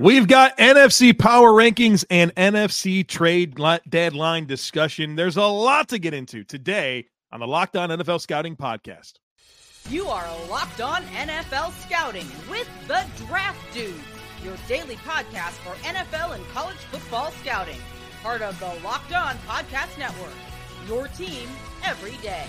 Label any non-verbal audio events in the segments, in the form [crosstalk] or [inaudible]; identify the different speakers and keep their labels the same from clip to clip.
Speaker 1: We've got NFC power rankings and NFC trade deadline discussion. There's a lot to get into today on the Locked On NFL Scouting podcast.
Speaker 2: You are Locked On NFL Scouting with the Draft Dudes, your daily podcast for NFL and college football scouting. Part of the Locked On Podcast Network. Your team every day.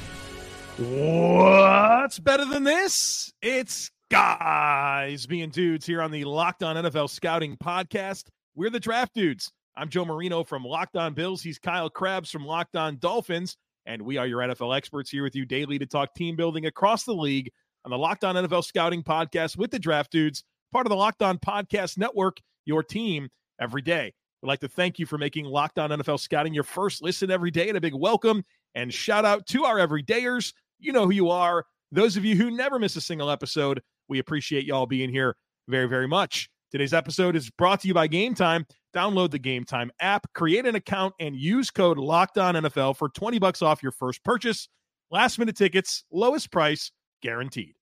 Speaker 1: What's better than this? It's guys being dudes here on the Locked On NFL Scouting Podcast. We're the Draft Dudes. I'm Joe Marino from Locked On Bills. He's Kyle Crabbs from Locked On Dolphins. And we are your NFL experts here with you daily to talk team building across the league on the Locked On NFL Scouting Podcast with the Draft Dudes, part of the Locked On Podcast Network, your team every day. We'd like to thank you for making Locked On NFL Scouting your first listen every day and a big welcome and shout out to our everydayers. You know who you are. Those of you who never miss a single episode, we appreciate y'all being here very, very much. Today's episode is brought to you by Game Time. Download the Game Time app, create an account, and use code Locked On NFL for 20 bucks off your first purchase. Last minute tickets, lowest price guaranteed.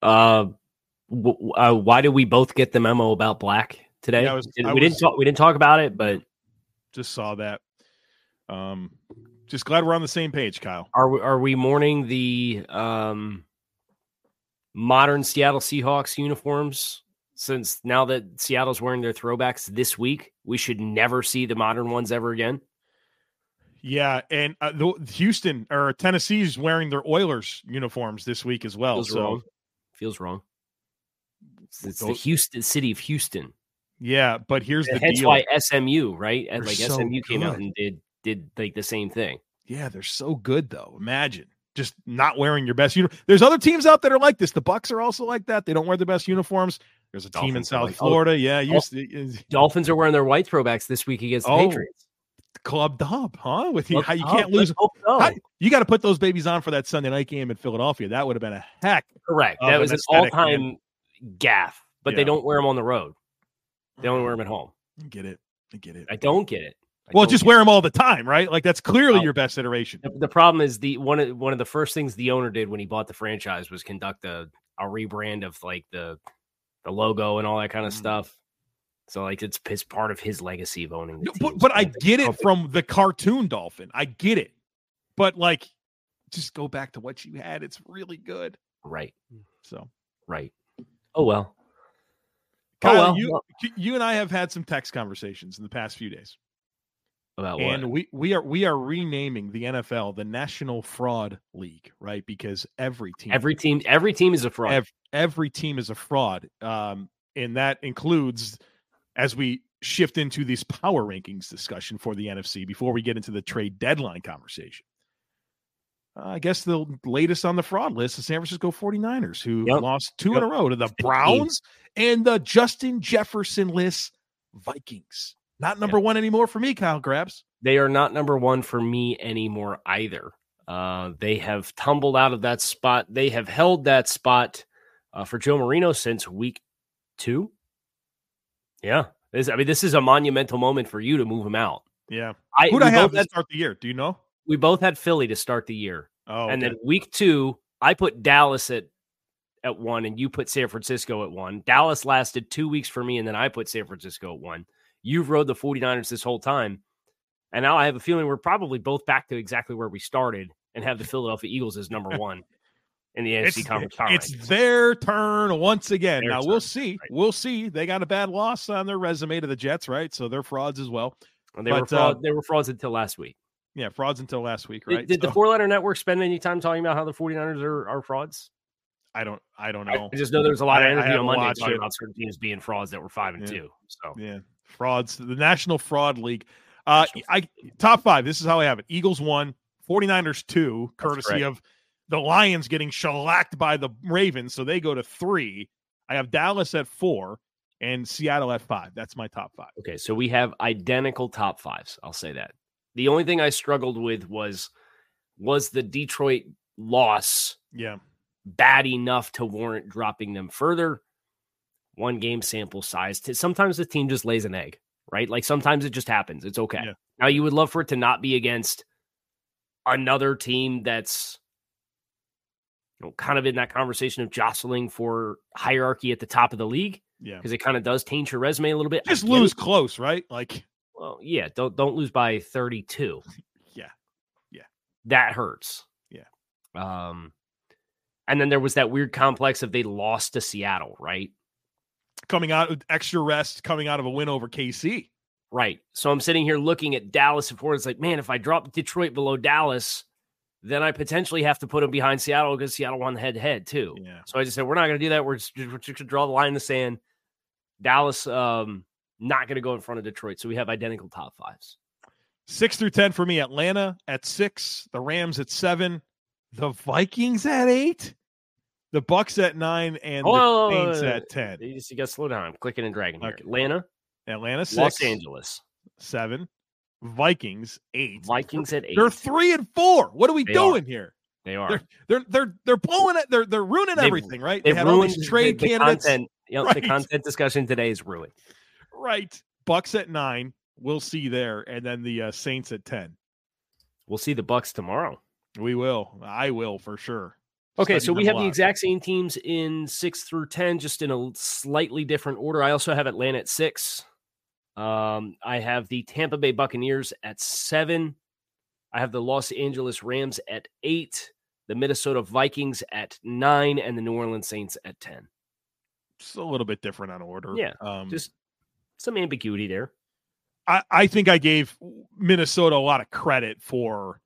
Speaker 3: Uh, w- uh, why did we both get the memo about black today? Yeah, was, we was, didn't talk. We didn't talk about it, but
Speaker 1: just saw that. Um, just glad we're on the same page, Kyle.
Speaker 3: Are we, are we mourning the um, modern Seattle Seahawks uniforms? Since now that Seattle's wearing their throwbacks this week, we should never see the modern ones ever again.
Speaker 1: Yeah, and uh, the, Houston or Tennessee's wearing their Oilers uniforms this week as well.
Speaker 3: Feels
Speaker 1: so
Speaker 3: wrong. feels wrong. It's, it's the Houston city of Houston.
Speaker 1: Yeah, but here's the
Speaker 3: That's
Speaker 1: deal.
Speaker 3: why SMU, right? They're like so SMU came good. out and did did like the same thing.
Speaker 1: Yeah, they're so good though. Imagine just not wearing your best uniform. There's other teams out that are like this. The Bucks are also like that. They don't wear the best uniforms. There's a Dolphins team in South like, oh, Florida. Oh, yeah,
Speaker 3: you, Dolphins are wearing their white throwbacks this week against the oh, Patriots.
Speaker 1: Club dub, huh? With you, how you can't lose. How, you got to put those babies on for that Sunday night game in Philadelphia. That would have been a heck.
Speaker 3: Correct. That was an all-time gaff. But yeah. they don't wear them on the road. They only wear them at mm-hmm. home.
Speaker 1: I get it. I get it.
Speaker 3: I don't get it.
Speaker 1: Well, just wear them all the time, right? Like that's clearly your best iteration.
Speaker 3: The, the, problem is the one of one of the first things the owner did when he bought the franchise was conduct a, a rebrand of like the the logo and all that kind of mm. stuff. So like it's, it's part of his legacy of owning. No,
Speaker 1: but but I get it from the cartoon dolphin. I get it, but like, just go back to what you had. It's really good.
Speaker 3: Right.
Speaker 1: So
Speaker 3: right. Oh well.
Speaker 1: Kyle, oh, well. you you and I have had some text conversations in the past few days.
Speaker 3: About
Speaker 1: and we we are we are renaming the NFL the National Fraud League, right? Because every team,
Speaker 3: every team, every team is a fraud.
Speaker 1: Every, every team is a fraud, um, and that includes as we shift into this power rankings discussion for the NFC before we get into the trade deadline conversation. Uh, I guess the latest on the fraud list is San Francisco 49ers, who yep. lost two yep. in a row to the Browns and the Justin Jefferson list Vikings. Not number one anymore for me, Kyle Crabbs.
Speaker 3: They are not number one for me anymore either. Uh, they have tumbled out of that spot. They have held that spot uh, for Joe Marino since week two. Yeah, this, I mean, this is a monumental moment for you to move him out.
Speaker 1: Yeah, I, who do I have to start the year? Do you know?
Speaker 3: We both had Philly to start the year.
Speaker 1: Oh,
Speaker 3: and then week two, I put Dallas at at one, and you put San Francisco at one. Dallas lasted two weeks for me, and then I put San Francisco at one. You've rode the 49ers this whole time. And now I have a feeling we're probably both back to exactly where we started and have the Philadelphia Eagles as number [laughs] one in the NFC Conference.
Speaker 1: It's their turn once again. Their now turn. we'll see. Right. We'll see. They got a bad loss on their resume to the Jets, right? So they're frauds as well.
Speaker 3: And they but, were fraud, uh, they were frauds until last week.
Speaker 1: Yeah, frauds until last week, right?
Speaker 3: Did, did so, the four letter network spend any time talking about how the 49ers are, are frauds?
Speaker 1: I don't I don't know.
Speaker 3: I just know there was a lot of energy on Monday talking it. about certain teams being frauds that were five and
Speaker 1: yeah.
Speaker 3: two. So
Speaker 1: yeah, frauds, the National Fraud League. Uh, I top five. This is how I have it: Eagles one, 49ers two, courtesy of the Lions getting shellacked by the Ravens, so they go to three. I have Dallas at four and Seattle at five. That's my top five.
Speaker 3: Okay, so we have identical top fives. I'll say that. The only thing I struggled with was was the Detroit loss
Speaker 1: Yeah.
Speaker 3: bad enough to warrant dropping them further. One game sample size. Sometimes the team just lays an egg, right? Like sometimes it just happens. It's okay.
Speaker 1: Yeah.
Speaker 3: Now you would love for it to not be against another team that's you know, kind of in that conversation of jostling for hierarchy at the top of the league
Speaker 1: Yeah.
Speaker 3: because it kind of does taint your resume a little bit.
Speaker 1: Just lose
Speaker 3: it.
Speaker 1: close, right? Like,
Speaker 3: Well, yeah, don't don't lose by 32. [laughs]
Speaker 1: Yeah. Yeah.
Speaker 3: That hurts.
Speaker 1: Yeah.
Speaker 3: Um and then there was that weird complex of they lost to Seattle, right?
Speaker 1: Coming out with extra rest, coming out of a win over KC.
Speaker 3: Right. So I'm sitting here looking at Dallas and Ford. It's like, man, if I drop Detroit below Dallas, then I potentially have to put them behind Seattle because Seattle won the head to head too.
Speaker 1: Yeah.
Speaker 3: So I just said, we're not going to do that. We're just, we're just going to draw the line in the sand. Dallas, um, not going to go in front of Detroit. So we have identical top fives.
Speaker 1: Six through 10 for me. Atlanta at six, the Rams at seven, the Vikings at eight, the Bucks at nine, and
Speaker 3: Oh,
Speaker 1: the Saints at 10.
Speaker 3: You just you got to slow down. I'm clicking and dragging here. Atlanta,
Speaker 1: Atlanta six,
Speaker 3: Los Angeles,
Speaker 1: seven, Vikings eight.
Speaker 3: Vikings at eight.
Speaker 1: They're three and four. What are we
Speaker 3: They
Speaker 1: doing here?
Speaker 3: they are.
Speaker 1: They're they're they're they're blowing it. They're they're ruining
Speaker 3: They've-
Speaker 1: everything, right? They had all
Speaker 3: ruined
Speaker 1: these trade
Speaker 3: the, the
Speaker 1: candidates.
Speaker 3: content. You know,
Speaker 1: Right.
Speaker 3: The content discussion today is ruined.
Speaker 1: Right. Bucks at nine. We'll see there, and then the uh, Saints at ten.
Speaker 3: We'll see the Bucks tomorrow.
Speaker 1: We will. I will for sure.
Speaker 3: Okay, so we have the exact same teams in six through ten, just in a slightly different order. I also have Atlanta at six. Um, I have the Tampa Bay Buccaneers at seven. I have the Los Angeles Rams at eight, the Minnesota Vikings at nine, and the New Orleans Saints at ten.
Speaker 1: Just a little bit different on order.
Speaker 3: Yeah,
Speaker 1: Um,
Speaker 3: Just some ambiguity there.
Speaker 1: I, I think I gave Minnesota a lot of credit for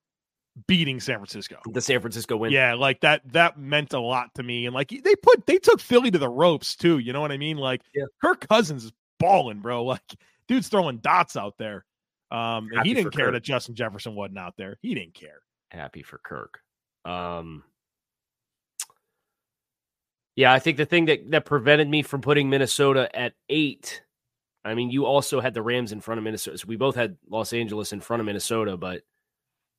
Speaker 1: beating San Francisco.
Speaker 3: The San Francisco win.
Speaker 1: Yeah, like that that meant a lot to me. And like they put they took Philly to the ropes too. You know what I mean? Like
Speaker 3: Yeah.
Speaker 1: Kirk Cousins is balling, bro. [laughs] Like dude's throwing dots out there. Um and he didn't care
Speaker 3: Kirk.
Speaker 1: that Justin Jefferson wasn't out there. He didn't care.
Speaker 3: happy for Kirk. Um, yeah, I think the thing that that prevented me from putting Minnesota at eight. I mean, you also had the Rams in front of Minnesota, so we both had Los Angeles in front of Minnesota, but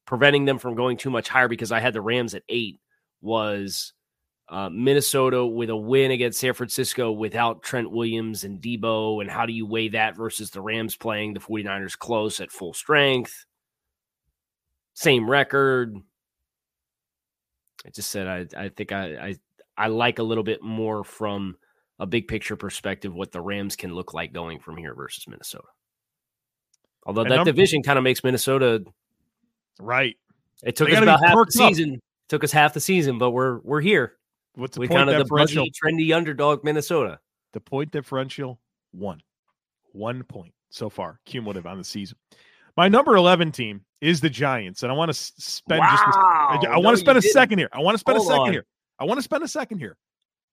Speaker 3: preventing them from going too much higher because I had the Rams at eight was uh, Minnesota with a win against San Francisco without Trent Williams and Deebo. And how do you weigh that versus the Rams playing the 49ers close at full strength? Same record. I just said I I think I I, I like a little bit more from a big picture perspective what the Rams can look like going from here versus Minnesota. Although that division kind of makes Minnesota
Speaker 1: Right.
Speaker 3: it took
Speaker 1: They
Speaker 3: us about half the
Speaker 1: perked up.
Speaker 3: season. Took us half the season, but we're we're here.
Speaker 1: What's the
Speaker 3: We
Speaker 1: point
Speaker 3: kind of the
Speaker 1: differential?
Speaker 3: buzzy, trendy underdog Minnesota.
Speaker 1: The point differential one. One point so far, cumulative on the season. My number 11 team is the Giants, and I want to spend just a I,
Speaker 3: Wow.
Speaker 1: want to spend a second here. I want to spend
Speaker 3: Hold
Speaker 1: a second
Speaker 3: on.
Speaker 1: here. I want to spend a second here.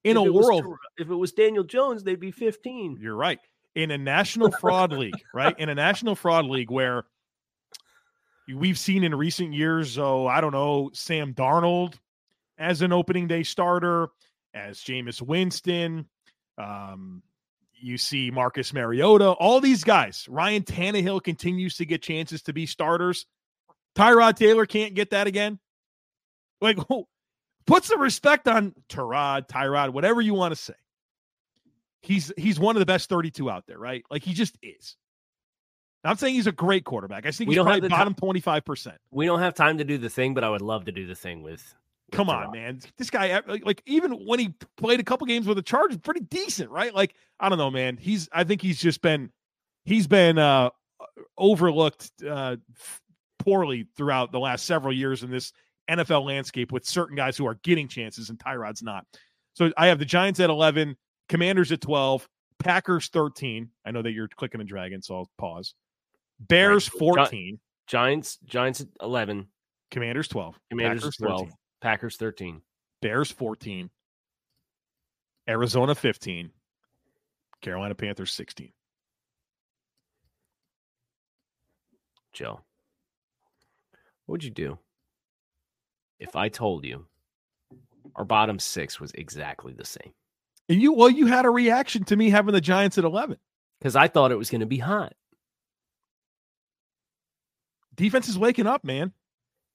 Speaker 1: In
Speaker 3: If
Speaker 1: a
Speaker 3: it was
Speaker 1: world,
Speaker 3: if it was Daniel Jones, they'd be 15.
Speaker 1: you're right. In a national fraud league, right? In a national fraud league where we've seen in recent years, oh, I don't know, Sam Darnold as an opening day starter, as Jameis Winston, um, you see Marcus Mariota, all these guys. Ryan Tannehill continues to get chances to be starters. Tyrod Taylor can't get that again. Like, put some respect on Tyrod, Tyrod, whatever you want to say. He's he's one of the best 32 out there, right? Like he just is. I'm saying he's a great quarterback. I think
Speaker 3: We
Speaker 1: he's probably bottom 25%.
Speaker 3: We don't have time to do the thing, but I would love to do the thing with. with
Speaker 1: Come on,
Speaker 3: Tyrod.
Speaker 1: man. This guy, uh, like, like, even when he played a couple games with the Chargers, pretty decent, right? Like, I don't know, man. He's, I think he's just been, he's been uh overlooked uh poorly throughout the last several years in this NFL landscape with certain guys who are getting chances and Tyrod's not. So I have the Giants at 11, Commanders at 12, Packers 13. I know that you're clicking and dragging, so I'll pause. Bears
Speaker 3: Right. Gi-
Speaker 1: 14,
Speaker 3: Giants, Giants 11,
Speaker 1: Commanders 12,
Speaker 3: Commanders
Speaker 1: Packers
Speaker 3: 12,
Speaker 1: 13.
Speaker 3: Packers 13.
Speaker 1: Bears 14, Arizona 15, Carolina Panthers 16.
Speaker 3: Joe, what would you do if I told you our bottom six was exactly the same?
Speaker 1: And you, well, you had a reaction to me having the Giants at 11.
Speaker 3: Because I thought it was going to be hot.
Speaker 1: Defense is waking up, man.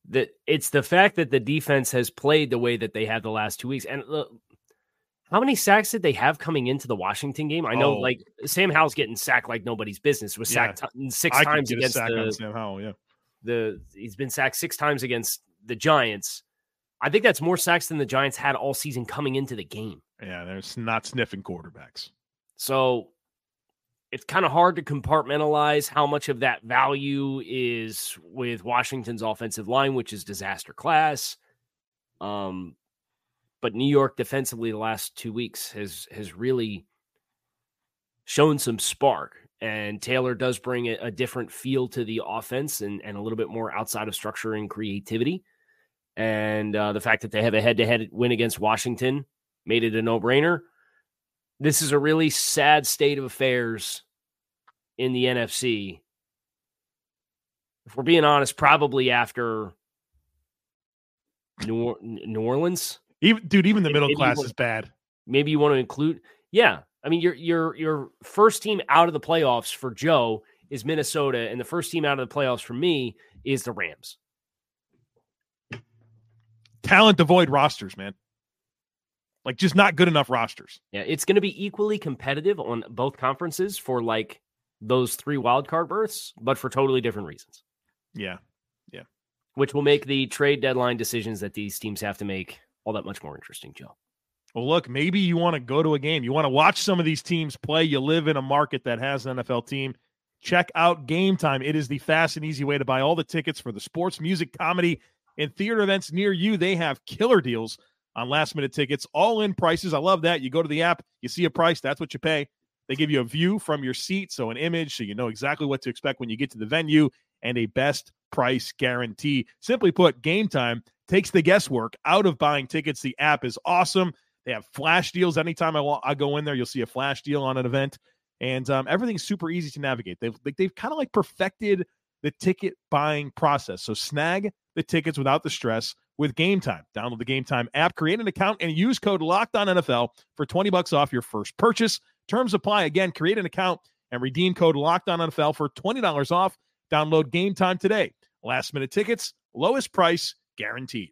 Speaker 3: That it's the fact that the defense has played the way that they have the last two weeks. And look, how many sacks did they have coming into the Washington game? I know,
Speaker 1: Oh.
Speaker 3: like Sam Howell's getting sacked like nobody's business. Was
Speaker 1: Yeah.
Speaker 3: sacked t- mm, six
Speaker 1: I
Speaker 3: times against the,
Speaker 1: Sam Howell. Yeah,
Speaker 3: the. He's been sacked six times against the Giants. I think that's more sacks than the Giants had all season coming into the game.
Speaker 1: yeah. they're not sniffing quarterbacks.
Speaker 3: So it's kind of hard to compartmentalize how much of that value is with Washington's offensive line, which is disaster class. Um, but New York defensively the last two weeks has has really shown some spark. And Taylor does bring a, a different feel to the offense and, and a little bit more outside of structure and creativity. And uh, the fact that they have a head to head win against Washington made it a no brainer this is a really sad state of affairs in the NFC. If we're being honest, probably after New, Or- New Orleans,
Speaker 1: Even dude, even the middle
Speaker 3: maybe
Speaker 1: class is bad.
Speaker 3: maybe you want to include. Yeah, I mean your your your first team out of the playoffs for Joe is Minnesota, and the first team out of the playoffs for me is the Rams.
Speaker 1: Talent devoid rosters, man. Like just not good enough rosters.
Speaker 3: Yeah, it's going to be equally competitive on both conferences for like those three wild card berths, but for totally different reasons.
Speaker 1: Yeah. Yeah.
Speaker 3: which will make the trade deadline decisions that these teams have to make all that much more interesting, Joe.
Speaker 1: Well, look, maybe you want to go to a game. You want to watch some of these teams play. You live in a market that has an NFL team. Check out Game Time. It is the fast and easy way to buy all the tickets for the sports, music, comedy, and theater events near you. They have killer deals on last minute tickets, all in prices. I love that. You go to the app, you see a price, that's what you pay. They give you a view from your seat, so an image, so you know exactly what to expect when you get to the venue, and a best price guarantee. Simply put, Game Time takes the guesswork out of buying tickets. The app is awesome. They have flash deals. Anytime I want, I go in there, you'll see a flash deal on an event, and um, everything's super easy to navigate. They've they've kind of like perfected the ticket buying process. So snag the tickets without the stress with Game Time. Download the Game Time app, create an account, and use code Locked On NFL for twenty bucks off your first purchase. Terms apply. Again, create an account and redeem code Locked On NFL for twenty dollars off. Download Game Time today. Last minute tickets, lowest price guaranteed.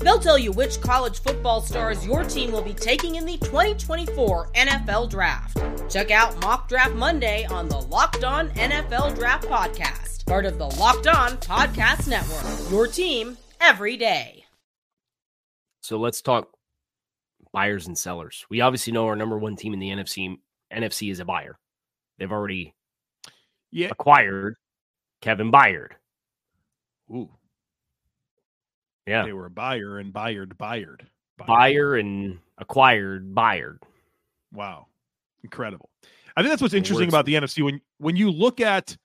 Speaker 2: They'll tell you which college football stars your team will be taking in the 2024 NFL Draft. Check out Mock Draft Monday on the Locked On NFL Draft Podcast, part of the Locked On Podcast Network. Your team every day.
Speaker 3: So let's talk buyers and sellers. We obviously know our number one team in the NFC NFC is a buyer. They've already
Speaker 1: Yeah.
Speaker 3: acquired Kevin Byard.
Speaker 1: Ooh.
Speaker 3: Yeah.
Speaker 1: They were a buyer and buyered, buyered.
Speaker 3: Buyer and acquired Byard.
Speaker 1: Wow. Incredible. I think that's what's interesting about the NFC. When when you look at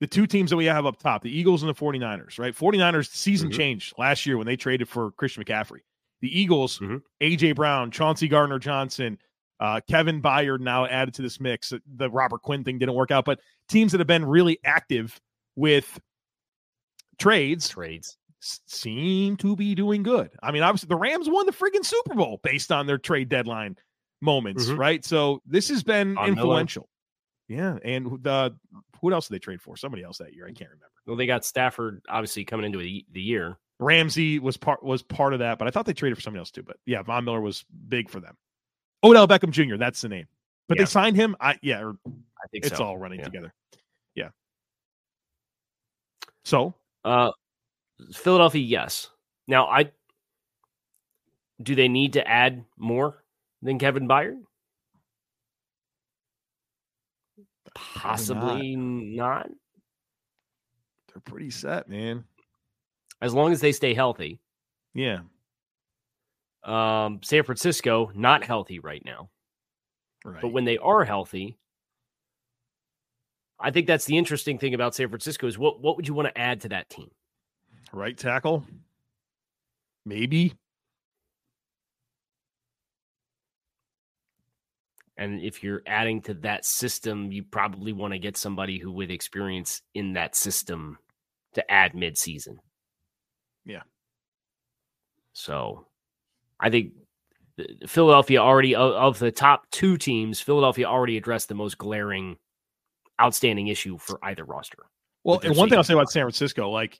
Speaker 1: the two teams that we have up top, the Eagles and the 49ers, right? 49ers season
Speaker 3: Mhm.
Speaker 1: changed last year when they traded for Christian McCaffrey. The Eagles,
Speaker 3: Mhm.
Speaker 1: AJ Brown, Chauncey Gardner Johnson, uh, Kevin Byard now added to this mix. The Robert Quinn thing didn't work out, but teams that have been really active with trades
Speaker 3: Trades.
Speaker 1: Seem to be doing good. I mean, obviously the Rams won the friggin' Super Bowl based on their trade deadline moments,
Speaker 3: Mhm.
Speaker 1: right? So this has been
Speaker 3: Miller.
Speaker 1: influential. Yeah, and the who else did they trade for? Somebody else that year, I can't remember.
Speaker 3: Well, they got Stafford obviously coming into the, the year.
Speaker 1: Ramsey was part was part of that, but I thought they traded for somebody else too. But yeah, Von Miller was big for them. Odell Beckham Jr. That's the name. But
Speaker 3: Yeah.
Speaker 1: they signed him. I yeah, or
Speaker 3: I think
Speaker 1: it's
Speaker 3: so.
Speaker 1: all running
Speaker 3: Yeah.
Speaker 1: together. Yeah. So
Speaker 3: Uh, Philadelphia, yes. Now, I do they need to add more than Kevin Byard? Possibly not.
Speaker 1: they're pretty set, man.
Speaker 3: As long as they stay healthy.
Speaker 1: Yeah.
Speaker 3: Um, San Francisco not healthy right now,
Speaker 1: Right.
Speaker 3: but when they are healthy, I think that's the interesting thing about San Francisco is what what would you want to add to that team?
Speaker 1: Right tackle, maybe.
Speaker 3: And if you're adding to that system, you probably want to get somebody who with experience in that system to add midseason.
Speaker 1: Yeah.
Speaker 3: So I think uh, Philadelphia already of the top two teams, Philadelphia already addressed the most glaring, outstanding issue for either roster.
Speaker 1: Well, and one thing I'll say about San Francisco, like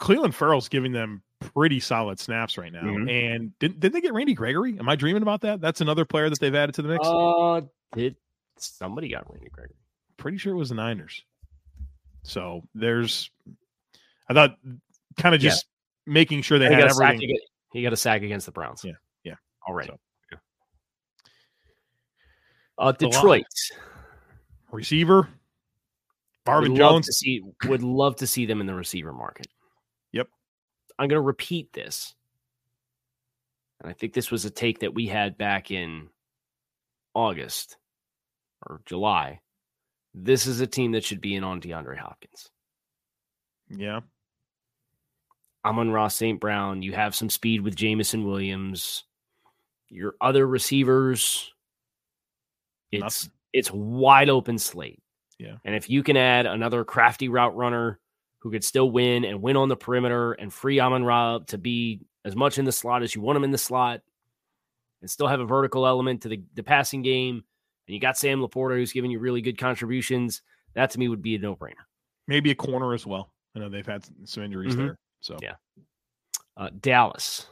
Speaker 1: Clelin Ferrell's giving them pretty solid snaps right now. Mm-hmm. And did did they get Randy Gregory? Am I dreaming about that? That's another player that they've added to the mix.
Speaker 3: Uh, did somebody got Randy Gregory?
Speaker 1: Pretty sure it was the Niners. So there's, I thought, kind of just yeah. making sure they had everything.
Speaker 3: He got a sack against the Browns.
Speaker 1: Yeah, yeah,
Speaker 3: All right. So, yeah. Uh, Detroit
Speaker 1: receiver Marvin Jones.
Speaker 3: To see, would love to see them in the receiver market.
Speaker 1: Yep.
Speaker 3: I'm going to repeat this. And I think this was a take that we had back in August or July. This is a team that should be in on DeAndre Hopkins.
Speaker 1: Yeah.
Speaker 3: Amon-Ra St. Brown. You have some speed with Jameson Williams. Your other receivers, it's Nothing. it's wide open slate.
Speaker 1: Yeah.
Speaker 3: And if you can add another crafty route runner who could still win and win on the perimeter and free Amon Ra to be as much in the slot as you want him in the slot and still have a vertical element to the, the passing game, and you got Sam LaPorta who's giving you really good contributions, that to me would be a no brainer.
Speaker 1: Maybe a corner as well. I know they've had some injuries mm-hmm. there. So,
Speaker 3: yeah. Uh, Dallas.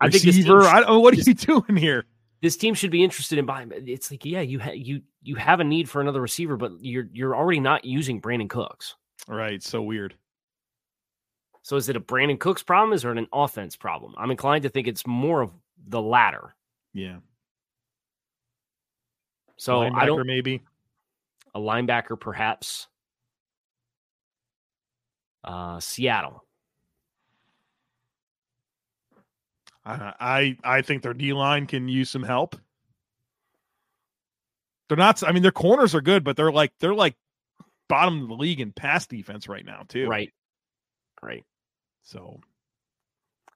Speaker 1: I Receiver, I don't, what are you [laughs] doing here?
Speaker 3: This team should be interested in buying. It's like, yeah, you ha- you you have a need for another receiver, but you're you're already not using Brandin Cooks.
Speaker 1: Right. So weird.
Speaker 3: So is it a Brandin Cooks problem? Is it an offense problem? I'm inclined to think it's more of the latter.
Speaker 1: Yeah.
Speaker 3: So linebacker I don't
Speaker 1: maybe
Speaker 3: a linebacker perhaps. Uh, Seattle.
Speaker 1: Uh, I I think their D line can use some help. They're not. I mean, their corners are good, but they're like they're like bottom of the league in pass defense right now too.
Speaker 3: Right. Right.
Speaker 1: So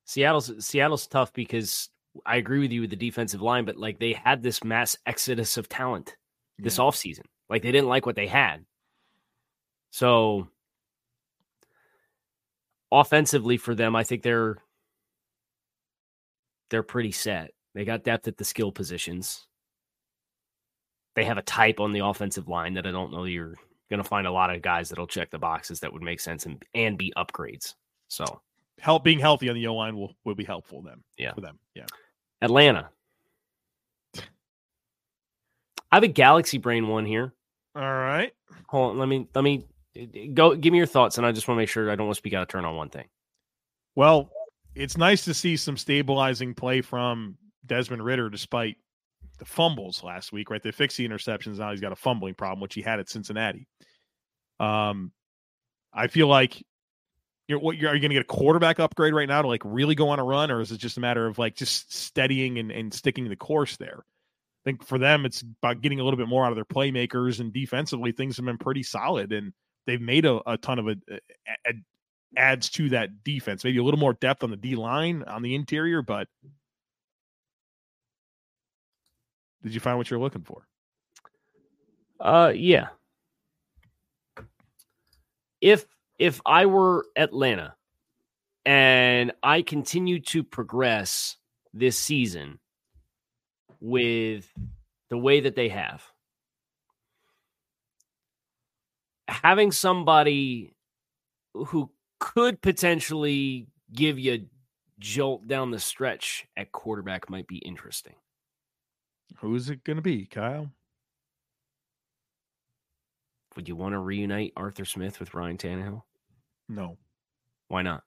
Speaker 3: Seattle's Seattle's tough because I agree with you with the defensive line, but like they had this mass exodus of talent this yeah. offseason. Like they didn't like what they had. So offensively for them, I think they're they're pretty set. They got depth at the skill positions. They have a type on the offensive line that I don't know you're going to find a lot of guys that'll check the boxes that would make sense and, and be upgrades. So,
Speaker 1: help being healthy on the O line will, will be helpful them.
Speaker 3: Yeah.
Speaker 1: For them. Yeah.
Speaker 3: Atlanta. I have a galaxy brain one here.
Speaker 1: All right.
Speaker 3: Hold on. Let me, let me go. Give me your thoughts. And I just want to make sure I don't want to speak out of turn on one thing.
Speaker 1: Well, it's nice to see some stabilizing play from Desmond Ridder despite the fumbles last week, right? They fixed the interceptions. Now he's got a fumbling problem, which he had at Cincinnati. Um, I feel like you're what you're, are you going to get a quarterback upgrade right now to like really go on a run, or is it just a matter of like just steadying and, and sticking the course there? I think for them, it's about getting a little bit more out of their playmakers and defensively, things have been pretty solid and they've made a, a ton of a, a, adds to that defense. Maybe a little more depth on the D line on the interior, but did you find what you're looking for?
Speaker 3: Uh yeah. If if I were Atlanta and I continue to progress this season with the way that they have having somebody who could potentially give you a jolt down the stretch at quarterback might be interesting.
Speaker 1: Who's it going to be, Kyle?
Speaker 3: Would you want to reunite Arthur Smith with Ryan Tannehill?
Speaker 1: No.
Speaker 3: Why not?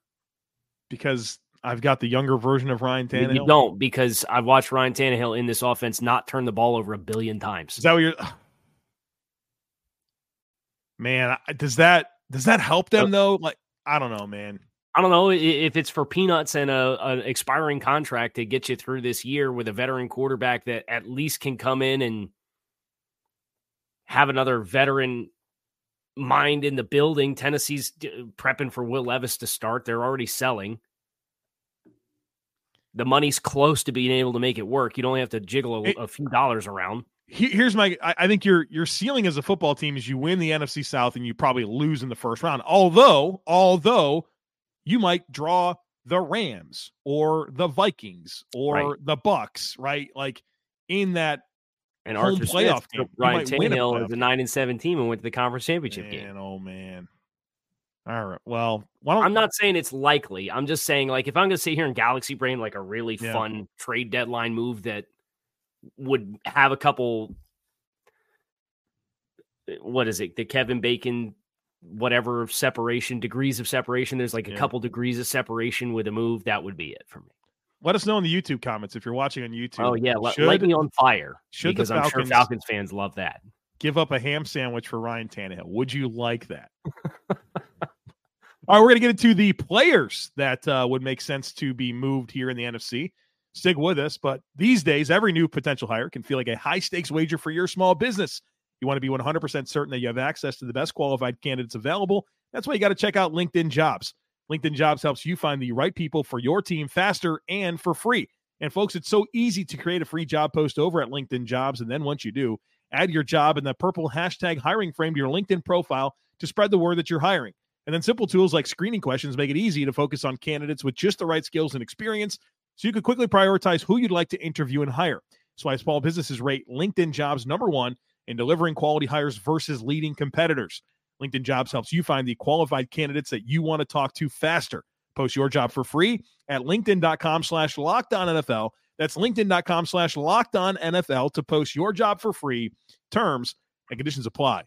Speaker 1: Because I've got the younger version of Ryan Tannehill.
Speaker 3: You don't, because I've watched Ryan Tannehill in this offense not turn the ball over a billion times.
Speaker 1: Is that what you're? [sighs] Man, does that does that help them uh, though? Like I don't know, man.
Speaker 3: I don't know if it's for peanuts and a an expiring contract to get you through this year with a veteran quarterback that at least can come in and have another veteran mind in the building. Tennessee's prepping for Will Levis to start. They're already selling. the money's close to being able to make it work. You'd only have to jiggle a,
Speaker 1: It-
Speaker 3: a few dollars around.
Speaker 1: He- Here's my. I I think your your ceiling as a football team is you win the NFC South and you probably lose in the first round. Although, although you might draw the Rams or the Vikings or
Speaker 3: Right.
Speaker 1: the Bucks, right? Like in that
Speaker 3: And
Speaker 1: Home
Speaker 3: Arthur
Speaker 1: playoff
Speaker 3: Smith
Speaker 1: game.
Speaker 3: Ryan Tannehill as a nine and seven team and went to the conference championship
Speaker 1: man,
Speaker 3: game.
Speaker 1: oh man. All right. Well, why don't
Speaker 3: I'm not saying it's likely. I'm just saying, like, if I'm going to sit here in Galaxy Brain, like a really
Speaker 1: Yeah.
Speaker 3: fun trade deadline move that would have a couple, what is it? The Kevin Bacon, whatever separation, degrees of separation. There's like
Speaker 1: Yeah.
Speaker 3: a couple degrees of separation with a move. That would be it for me.
Speaker 1: let us know in the YouTube comments if you're watching on YouTube.
Speaker 3: Oh, yeah.
Speaker 1: Should
Speaker 3: light me on fire
Speaker 1: should the
Speaker 3: because I'm sure
Speaker 1: Falcons-
Speaker 3: Falcons fans love that.
Speaker 1: give up a ham sandwich for Ryan Tannehill. Would you like that? [laughs] All right, we're going to get into the players that uh, would make sense to be moved here in the NFC. Stick with us, but these days, every new potential hire can feel like a high stakes wager for your small business. You want to be 100% certain that you have access to the best qualified candidates available. That's why you got to check out LinkedIn Jobs. LinkedIn Jobs helps you find the right people for your team faster and for free. And folks, it's so easy to create a free job post over at LinkedIn Jobs. And then once you do, add your job and the purple hashtag hiring frame to your LinkedIn profile to spread the word that you're hiring. And then simple tools like screening questions make it easy to focus on candidates with just the right skills and experience so you could quickly prioritize who you'd like to interview and hire. That's why small businesses rate LinkedIn jobs number one in delivering quality hires versus leading competitors. LinkedIn jobs helps you find the qualified candidates that you want to talk to faster. Post your job for free at LinkedIn.com slash locked on NFL. That's LinkedIn.com slash locked on NFL to post your job for free. Terms and conditions apply.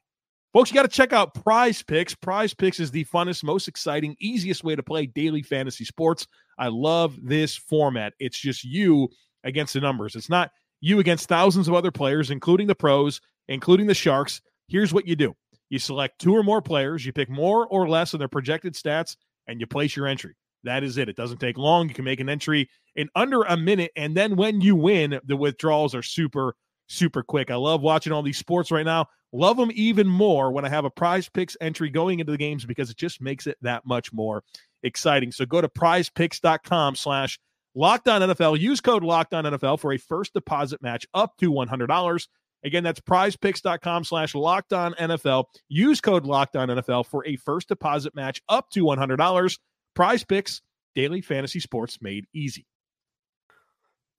Speaker 1: Folks, you got to check out Prize Picks. Prize Picks is the funnest, most exciting, easiest way to play daily fantasy sports. I love this format. It's just you against the numbers. It's not you against thousands of other players, including the pros, including the Sharks. Here's what you do you select two or more players, you pick more or less of their projected stats, and you place your entry. That is it. It doesn't take long. You can make an entry in under a minute. And then when you win, the withdrawals are super, super quick. I love watching all these sports right now. Love them even more when I have a prize picks entry going into the games because it just makes it that much more exciting. So go to prizepicks.com slash locked on NFL. Use code locked on NFL for a first deposit match up to $100. Again, that's prizepicks.com slash locked on NFL. Use code locked on NFL for a first deposit match up to $100. Prize picks, daily fantasy sports made easy.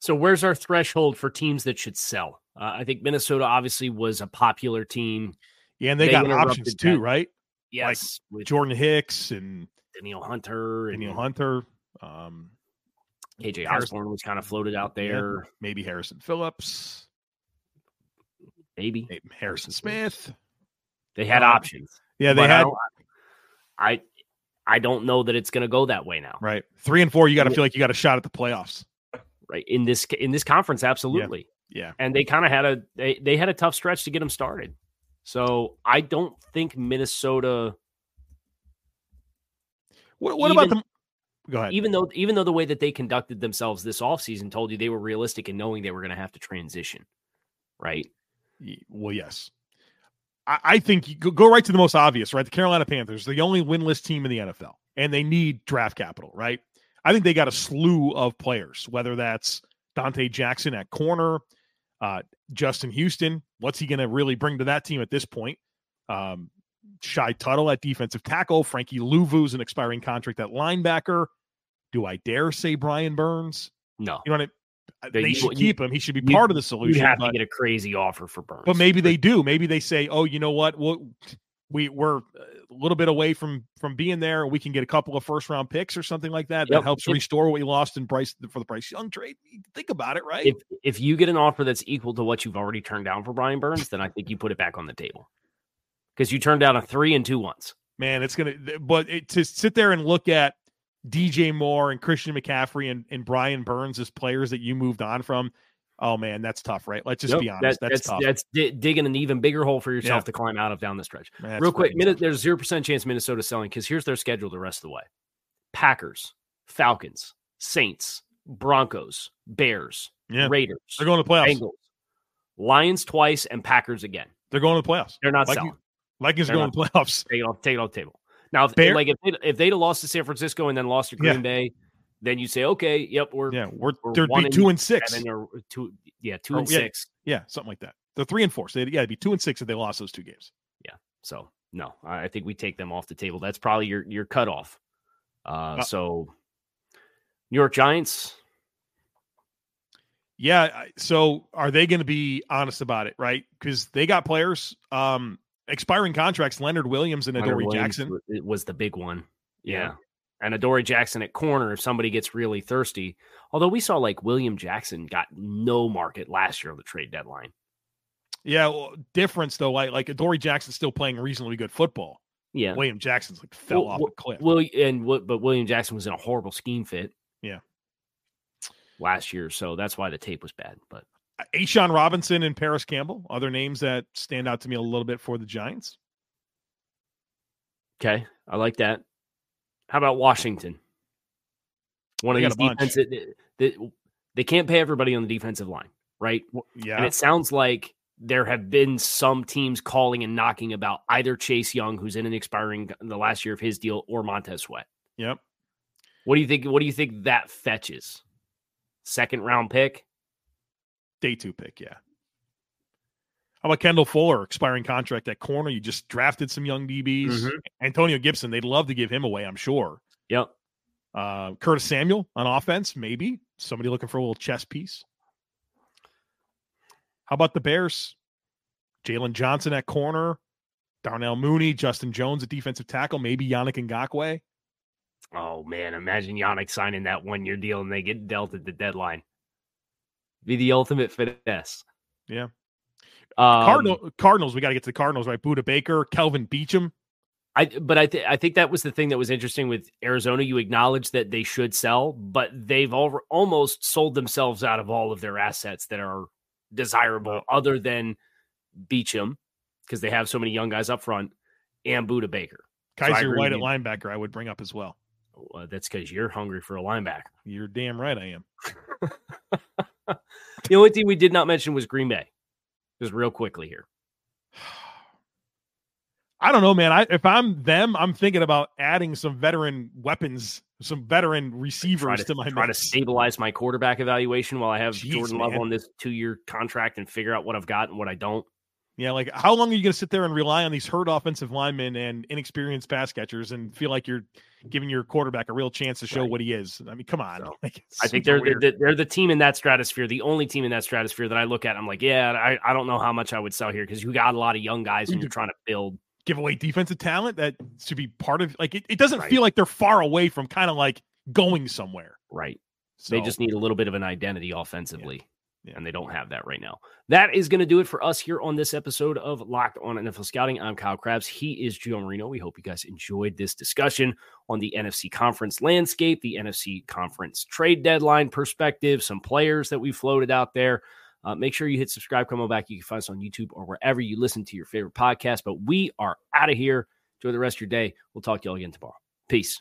Speaker 3: So where's our threshold for teams that should sell? Uh, I think Minnesota obviously was a popular team.
Speaker 1: Yeah, and they,
Speaker 3: They
Speaker 1: got options too,
Speaker 3: that.
Speaker 1: right?
Speaker 3: Yes, with
Speaker 1: Jordan Hicks and
Speaker 3: Danielle Hunter and
Speaker 1: Danielle Hunter, um,
Speaker 3: KJ
Speaker 1: Harrison-
Speaker 3: Osborne was kind of floated out
Speaker 1: Yeah.
Speaker 3: there.
Speaker 1: maybe Harrison Phillips,
Speaker 3: Maybe
Speaker 1: maybe Harrison Smith.
Speaker 3: they had
Speaker 1: Uh,
Speaker 3: options.
Speaker 1: Yeah, they
Speaker 3: I
Speaker 1: had
Speaker 3: don't- I I don't know that it's going to go that way now.
Speaker 1: right three and four. You got to feel like you got a shot at the playoffs.
Speaker 3: Right in this in this conference, absolutely.
Speaker 1: Yeah,
Speaker 3: And they kind of had a they, they had a tough stretch to get them started. So I don't think Minnesota,
Speaker 1: what, what about
Speaker 3: Even-
Speaker 1: them? Go ahead.
Speaker 3: even though even though the way that they conducted themselves this offseason told you they were realistic in knowing they were going to have to transition, right?
Speaker 1: Well, yes. I, I think you go, go right to the most obvious, right? The Carolina Panthers, the only winless team in the NFL, and they need draft capital, right? I think they got a slew of players, whether that's Donte Jackson at corner, uh, Justin Houston. What's he going to really bring to that team at this point? Um, Shy Tuttle at defensive tackle, Frankie Luvu's an expiring contract at linebacker. Do I dare say Brian Burns?
Speaker 3: No,
Speaker 1: You know what? I,
Speaker 3: They-
Speaker 1: they
Speaker 3: you-
Speaker 1: should keep him. He should be part of the solution.
Speaker 3: you have
Speaker 1: but-
Speaker 3: to get a crazy offer for Burns.
Speaker 1: but maybe they do. Maybe they say, "Oh, you know what? We'll, we we're uh, a little bit away from from being there. We can get a couple of first round picks or something like that. That helps restore what we lost in Bryce for the Bryce Young trade. Think about it, right?
Speaker 3: if if you get an offer that's equal to what you've already turned down for Brian Burns, then I think you put it back on the table because you turned down a three and two once.
Speaker 1: Man, it's gonna. But it, to sit there and look at DJ Moore and Christian McCaffrey and and Brian Burns as players that you moved on from. Oh man, that's tough, right? Let's just
Speaker 3: Yep,
Speaker 1: be honest.
Speaker 3: that-
Speaker 1: that's,
Speaker 3: that's
Speaker 1: tough.
Speaker 3: that's di- digging an even bigger hole for yourself
Speaker 1: Yeah.
Speaker 3: to climb out of down the stretch.
Speaker 1: That's
Speaker 3: Real quick, minute, there's zero percent chance Minnesota selling because here's their schedule the rest of the way: Packers, Falcons, Saints, Broncos, Bears,
Speaker 1: Yeah,
Speaker 3: Raiders,
Speaker 1: they're going to the playoffs.
Speaker 3: Bengals, Lions twice, and Packers again.
Speaker 1: They're going to the playoffs.
Speaker 3: They're not
Speaker 1: Like
Speaker 3: selling.
Speaker 1: Vikings are going to the [laughs] playoffs.
Speaker 3: Take it off, take it off the table. Now, if,
Speaker 1: Bear-
Speaker 3: like if they'd, if they'd have lost to San Francisco and then lost to
Speaker 1: Yeah.
Speaker 3: Green Bay, then you say, okay, yep, we're
Speaker 1: Yeah, we're,
Speaker 3: we're
Speaker 1: there'd be
Speaker 3: and
Speaker 1: two and six.
Speaker 3: or two, yeah, two
Speaker 1: Oh,
Speaker 3: and
Speaker 1: yeah.
Speaker 3: six.
Speaker 1: Yeah, something like that. The three and four. So they'd- yeah, it'd be two and six if they lost those two games.
Speaker 3: Yeah, so no, I think we take them off the table. That's probably your your cutoff. Uh,
Speaker 1: Uh,
Speaker 3: so New York Giants.
Speaker 1: Yeah. So are they going to be honest about it, right? Because they got players, um, expiring contracts. Leonard Williams and Adoree Jackson.
Speaker 3: It was the big one. Yeah. And Adoree Jackson at corner if somebody gets really thirsty. Although we saw like William Jackson got no market last year on the trade deadline.
Speaker 1: Yeah, well, difference though. Like like Adoree Jackson's still playing reasonably good football.
Speaker 3: Yeah.
Speaker 1: William Jackson's like fell
Speaker 3: Well,
Speaker 1: off
Speaker 3: well,
Speaker 1: a cliff.
Speaker 3: Will and what but William Jackson was in a horrible scheme fit.
Speaker 1: Yeah.
Speaker 3: Last year, so that's why the tape was bad. But
Speaker 1: A'Shawn Robinson and Parris Campbell, other names that stand out to me a little bit for the Giants.
Speaker 3: okay, I like that. How about Washington? One of these defensive they, they can't pay everybody on the defensive line, right?
Speaker 1: Well,
Speaker 3: And
Speaker 1: Yeah,
Speaker 3: it sounds like there have been some teams calling and knocking about either Chase Young, who's in an expiring the last year of his deal, or Montez Sweat.
Speaker 1: yep.
Speaker 3: What do you think? What do you think that fetches? Second round pick?
Speaker 1: Day two pick, yeah. How about Kendall Fuller, expiring contract at corner? You just drafted some young DBs.
Speaker 3: Mhm.
Speaker 1: Antonio Gibson, they'd love to give him away, I'm sure.
Speaker 3: Yep.
Speaker 1: Uh, Curtis Samuel on offense, maybe somebody looking for a little chess piece. How about the Bears? Jaylon Johnson at corner, Darnell Mooney, Justin Jones at defensive tackle, maybe Yannick Ngakoue.
Speaker 3: Oh man, imagine Yannick signing that one year deal and they get dealt at the deadline. Be the ultimate finesse.
Speaker 1: Yeah.
Speaker 3: Um,
Speaker 1: Cardinal, Cardinals, we got to get to the Cardinals, right? Budda Baker, Kelvin Beachum.
Speaker 3: I but I th- I think that was the thing that was interesting with Arizona. You acknowledge that they should sell, but they've al- almost sold themselves out of all of their assets that are desirable, other than Beachum, because they have so many young guys up front, and Budda Baker. Kyzir
Speaker 1: White at linebacker, I would bring up as well.
Speaker 3: Uh, that's because you're hungry for a linebacker.
Speaker 1: You're damn right I am. [laughs]
Speaker 3: The only thing we did not mention was Green Bay. Just real quickly here. [sighs]
Speaker 1: I don't know, man. I if I'm them, I'm thinking about adding some veteran weapons, some veteran receivers
Speaker 3: to,
Speaker 1: to, my
Speaker 3: try to stabilize my quarterback evaluation while I have
Speaker 1: Jeez,
Speaker 3: Jordan Love
Speaker 1: man.
Speaker 3: on this two year contract and figure out what I've got and what I don't.
Speaker 1: Yeah, like how long are you going to sit there and rely on these hurt offensive linemen and inexperienced pass catchers and feel like you're giving your quarterback a real chance to show
Speaker 3: Right.
Speaker 1: what he is? I mean, come on.
Speaker 3: So, [laughs]
Speaker 1: Like,
Speaker 3: I think they're the, they're the team in that stratosphere, the only team in that stratosphere that I look at. I'm like, yeah, I, I don't know how much I would sell here because you got a lot of young guys and
Speaker 1: You
Speaker 3: you're trying to build.
Speaker 1: give away defensive talent that should be part of. Like it, it doesn't
Speaker 3: Right.
Speaker 1: feel like they're far away from kind of like going somewhere.
Speaker 3: Right.
Speaker 1: So,
Speaker 3: They just need a little bit of an identity offensively.
Speaker 1: Yeah.
Speaker 3: And they don't have that right now. That is going to do it for us here on this episode of Locked on NFL Scouting. I'm Kyle Crabbs. He is Joe Marino. We hope you guys enjoyed this discussion on the NFC conference landscape, the NFC conference trade deadline perspective, some players that we floated out there. Uh, make sure you hit subscribe, come on back. You can find us on YouTube or wherever you listen to your favorite podcast. But we are out of here. Enjoy the rest of your day. We'll talk to you all again tomorrow. Peace.